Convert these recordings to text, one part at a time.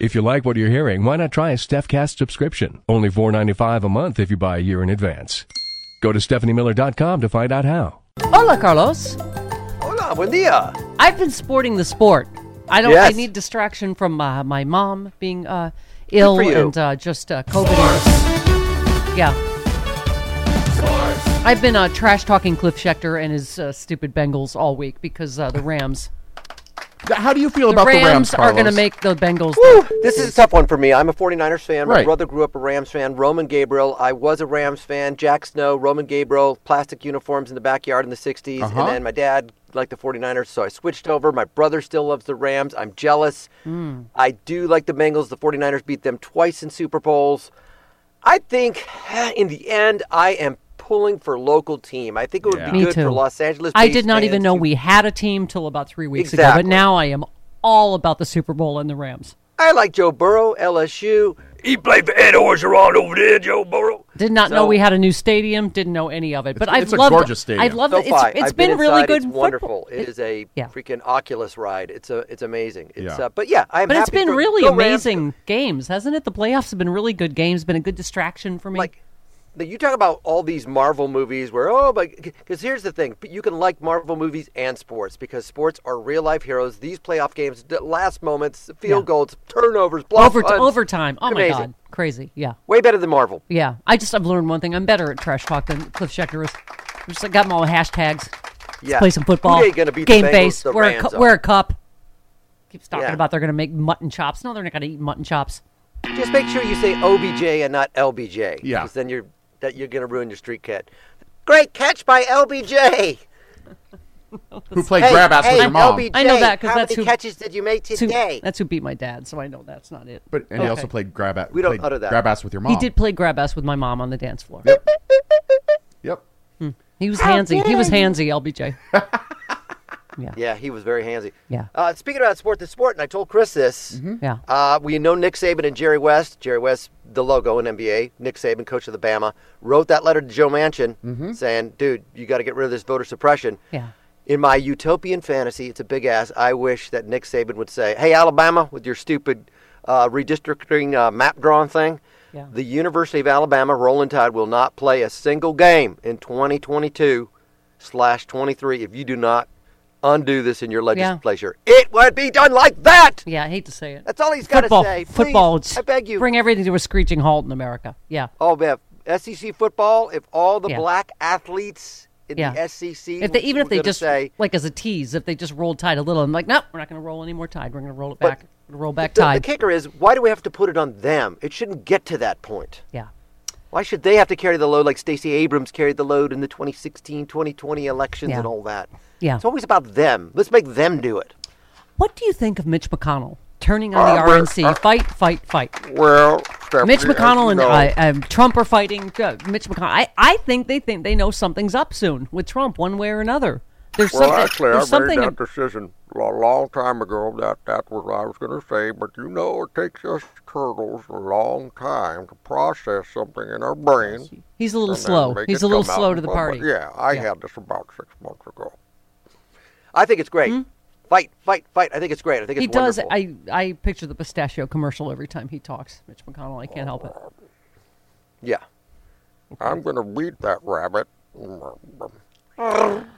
If you like what you're hearing, why not try a StephCast subscription? Only $4.95 a month if you buy a year in advance. Go to StephanieMiller.com to find out how. Hola, Carlos. Hola, buen dia. I've been sporting the sport. I don't. Yes. I need distraction from uh, my mom being uh, ill and uh, just uh, COVID. Yeah. I've been uh, trash talking Cliff Schecter and his uh, stupid Bengals all week because uh, the Rams. How do you feel The about Rams, the Rams? are going to make the Bengals. Whew, this is a tough one for me. I'm a 49ers fan. My brother grew up a Rams fan. Roman Gabriel. I was a Rams fan. Jack Snow, Roman Gabriel, plastic uniforms in the backyard in the 60s. Uh-huh. And then my dad liked the 49ers, so I switched over. My brother still loves the Rams. I'm jealous. Hmm. I do like the Bengals. The 49ers beat them twice in Super Bowls. I think in the end, I am pulling for local team. I think it would Yeah. be Me good too. for Los Angeles. I did not even know we had a team till about three weeks ago, but now I am all about the Super Bowl and the Rams. I like Joe Burrow, LSU. He played for Ed Orgeron over there, Joe Burrow. Did not know we had a new stadium. Didn't know any of it. But I've it's a loved. gorgeous stadium. I've loved So it. It's, it's I've been, been really good. It's football. wonderful. It is a yeah. freaking Oculus ride. It's a it's amazing. It's Yeah. uh, but yeah, I'm But it's happy been for- really go Rams. amazing games, hasn't it? The playoffs have been really good games. Been a good distraction for me. Like the- you talk about all these Marvel movies where oh but because here's the thing you can like Marvel movies and sports because sports are real life heroes. These playoff games, the last moments, field Yeah. goals, turnovers, block Over punts, overtime. Oh my god, crazy. Yeah, way better than Marvel. yeah. I just I've learned one thing. I'm better at trash talk than Cliff Schecter is. I'm just I got them all hashtags. Yeah, Play some football. Who they gonna beat Game the Bengals, face. The Wear a, Rams cu- are. wear a cup. Keeps talking Yeah. about they're going to make mutton chops. No, they're not going to eat mutton chops. Just make sure you say OBJ and not LBJ. Yeah. Because then you're that you're gonna ruin your street cat. Great catch by LBJ. Who played hey, grab ass hey, with your mom? LBJ, I know that 'cause how that's many who- catches did you make That's who- today? That's who beat my dad, so I know that's not it. But and he also played grab ass. We don't utter that. Grab ass with your mom. He did play grab ass with my mom on the dance floor. Yep. Hmm. He was handsy. He was handsy, LBJ. Yeah, he was very handsy. Yeah. Uh, speaking about sport, the sport, and I told Chris this. Yeah. Uh, we know Nick Saban and Jerry West. Jerry West, the logo in NBA. Nick Saban, coach of the Bama, wrote that letter to Joe Manchin saying, "Dude, you got to get rid of this voter suppression." Yeah. In my utopian fantasy, it's a big ass. I wish that Nick Saban would say, "Hey, Alabama, with your stupid uh, redistricting uh, map drawing thing, Yeah. the University of Alabama Rolling Tide will not play a single game in 2022 slash 23 if you do not undo this in your legislature. It would be done like that. Yeah, I hate to say it. That's all he's got to say. Please, football. it's- I beg you. Bring everything to a screeching halt in America. Yeah. Oh, man. SEC football. If all the Yeah. black athletes in Yeah. the SEC, If they even if they just say, like as a tease, if they just rolled Tide a little, I'm like, no, we're not going to roll any more Tide. We're going to roll it back. Roll back the, the kicker is, why do we have to put it on them? It shouldn't get to that point. yeah. Why should they have to carry the load like Stacey Abrams carried the load in the 2016, 2020 elections Yeah. and all that? Yeah. It's always about them. Let's make them do it. What do you think of Mitch McConnell turning on the RNC? fight, fight, fight. Well, Mitch McConnell and uh, um, Trump are fighting. Uh, Mitch McConnell. I, I think they think they know something's up soon with Trump, one way or another. There's Well, something. actually, I there's made something. that decision a long time ago. That that was what I was going to say. But you know, it takes us turtles a long time to process something in our brain. he's a little slow. He's a little slow to the public. party. Yeah, I Yeah. had this about six months ago. I think it's great. Fight, fight, fight. I think it's great. I think it's Hmm? He does. wonderful. I I picture the pistachio commercial every time he talks. Mitch McConnell. I can't help it. Yeah. I'm going to beat that rabbit.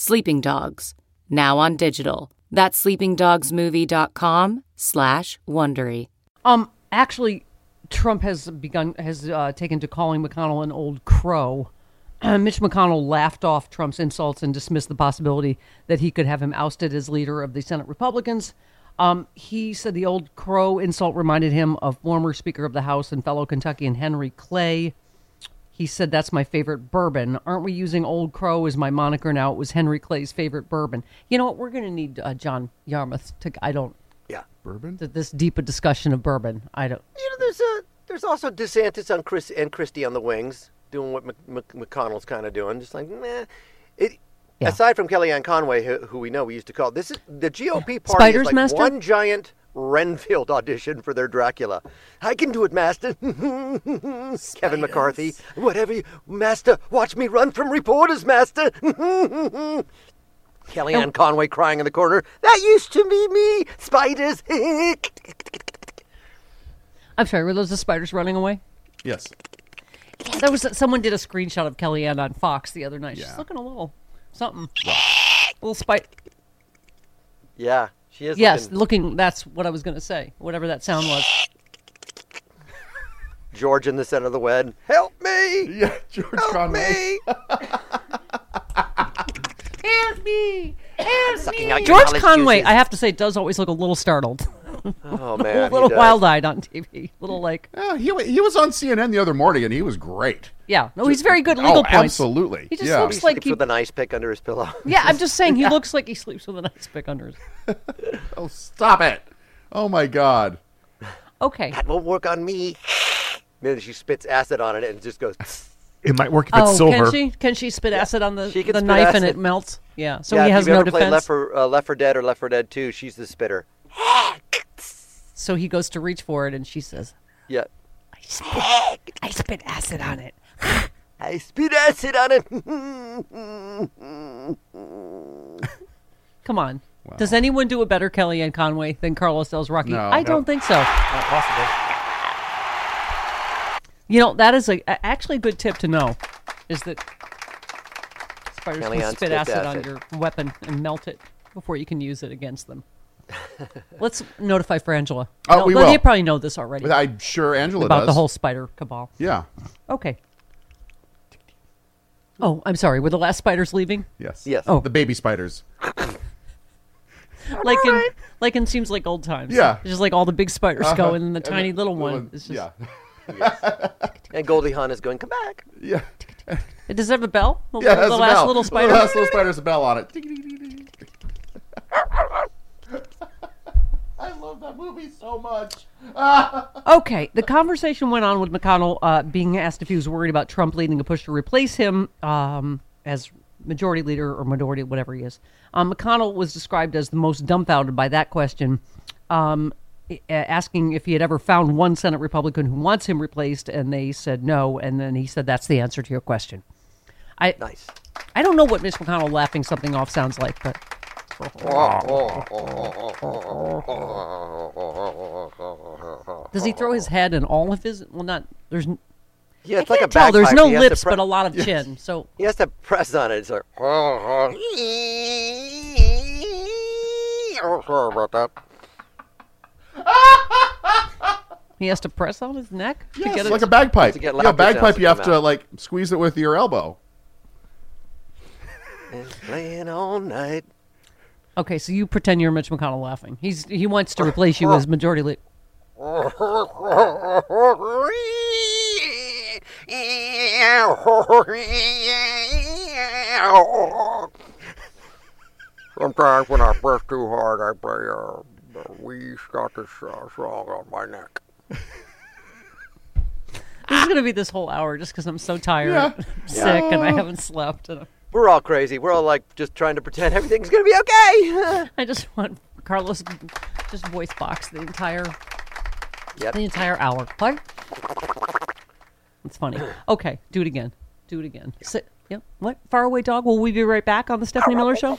Sleeping Dogs, now on digital. That's sleepingdogsmovie.com slash Wondery. Um, actually, Trump has begun has uh, taken to calling McConnell an old crow. Mitch McConnell laughed off Trump's insults and dismissed the possibility that he could have him ousted as leader of the Senate Republicans. Um, he said the old crow insult reminded him of former Speaker of the House and fellow Kentuckian Henry Clay. He said, That's my favorite bourbon. Aren't we using Old Crow as my moniker now? It was Henry Clay's favorite bourbon. You know what? We're going to need uh, John Yarmuth to. I don't. Yeah. Bourbon? th- This deep a discussion of bourbon. I don't. You know, there's a there's also DeSantis on Chris and Christie on the wings doing what Mc, Mc, McConnell's kind of doing, just like meh. It. Yeah. Aside from Kellyanne Conway, who, who we know we used to call this is the GOP party Spider's is like Master? one giant Renfield audition for their Dracula. I can do it, Master. Kevin McCarthy, whatever, you, Master. Watch me run from reporters, Master. Kellyanne Conway crying in the corner. That used to be me. Spiders. I'm sorry. Were those the spiders running away? Yes. There was someone did a screenshot of Kellyanne on Fox the other night. She's looking a little something. a little spider. yeah, she is. Yes, looking- looking. That's what I was going to say. Whatever that sound was. George in the center of the wed. Help me! Yeah, George Help Conway. me! Help me! Help Sucking out your George knowledge Conway, juices. I have to say, does always look a little startled. Oh man, he little wild-eyed on TV. little like, Yeah, he he was on CNN the other morning and he was great. yeah. No, he's very good Oh, legal points. absolutely. He just Yeah. looks He like sleeps he. with an ice pick under his pillow. Yeah, I'm just saying he looks like he sleeps with an ice pick under his. Oh, stop it. Oh, my God. Okay. that won't work on me. Then she spits acid on it and just goes. It might work if Oh, it's silver. can she? Can she spit acid on the, She can the spit knife and it melts? Yeah. So yeah, he if has you've no ever played defense. Left for uh, Left for Dead or Left for Dead 2, she's the spitter. So he goes to reach for it, and she says, Yeah. "I spit, I spit acid on it." I spit acid on it. Come on. Does anyone do a better Kellyanne Conway than Carlos Alazraqui? No. I don't think so. Not possible. You know, that is a, a- actually a good tip to know is that spiders can spit spits acid, on your weapon and melt it before you can use it against them. Let's notify for Angela. Oh, No, we will. They probably know this already But I'm sure Angela about does. the whole spider cabal. Yeah. Okay. Oh, I'm sorry. Were the last spiders leaving? Yes. Yes. Oh. The baby spiders. Like in, like in seems like old times. Yeah. It's just like all the big spiders go, Uh-huh. and then the tiny little one is just. Yeah. and Goldie Hawn is going, come back. Yeah. It does it have a bell? The, Yeah, it has the a last bell. little spider. The last little spider has a bell on it. I love that movie so much. Okay, the conversation went on with McConnell uh, being asked if he was worried about Trump leading a push to replace him um, as majority leader or minority, whatever he is. Um, McConnell was described as the most dumbfounded by that question, um, asking if he had ever found one Senate Republican who wants him replaced, and they said no. And then he said, "That's the answer to your question." I Nice. I don't know what Mitch McConnell laughing something off sounds like, but does he throw his head and all of his? Well, not there's. Yeah, it's I like a can't tell. There's no He lips, pre- but a lot of chin. So He has to press on it. It's like, Oh, sorry about that. he has to press on his neck to Yes, get it. like a bagpipe. To get yeah, bagpipe. You have to out. like squeeze it with your elbow. and playing all night. Okay, so you pretend you're Mitch McConnell laughing. He's he wants to replace you as majority leader. Sometimes when I press too hard, I play uh, a wee Scottish uh, song on my neck. This is going to be this whole hour just because I'm so tired, Yeah. sick, and I haven't slept. And We're all crazy. We're all like just trying to pretend everything's gonna be okay. I just want Carlos just voice box the entire yep. the entire hour. What? It's funny. Okay, do it again. Do it again. Sit. Yep. What? Faraway dog. Will we be right back on the Stephanie Miller Show?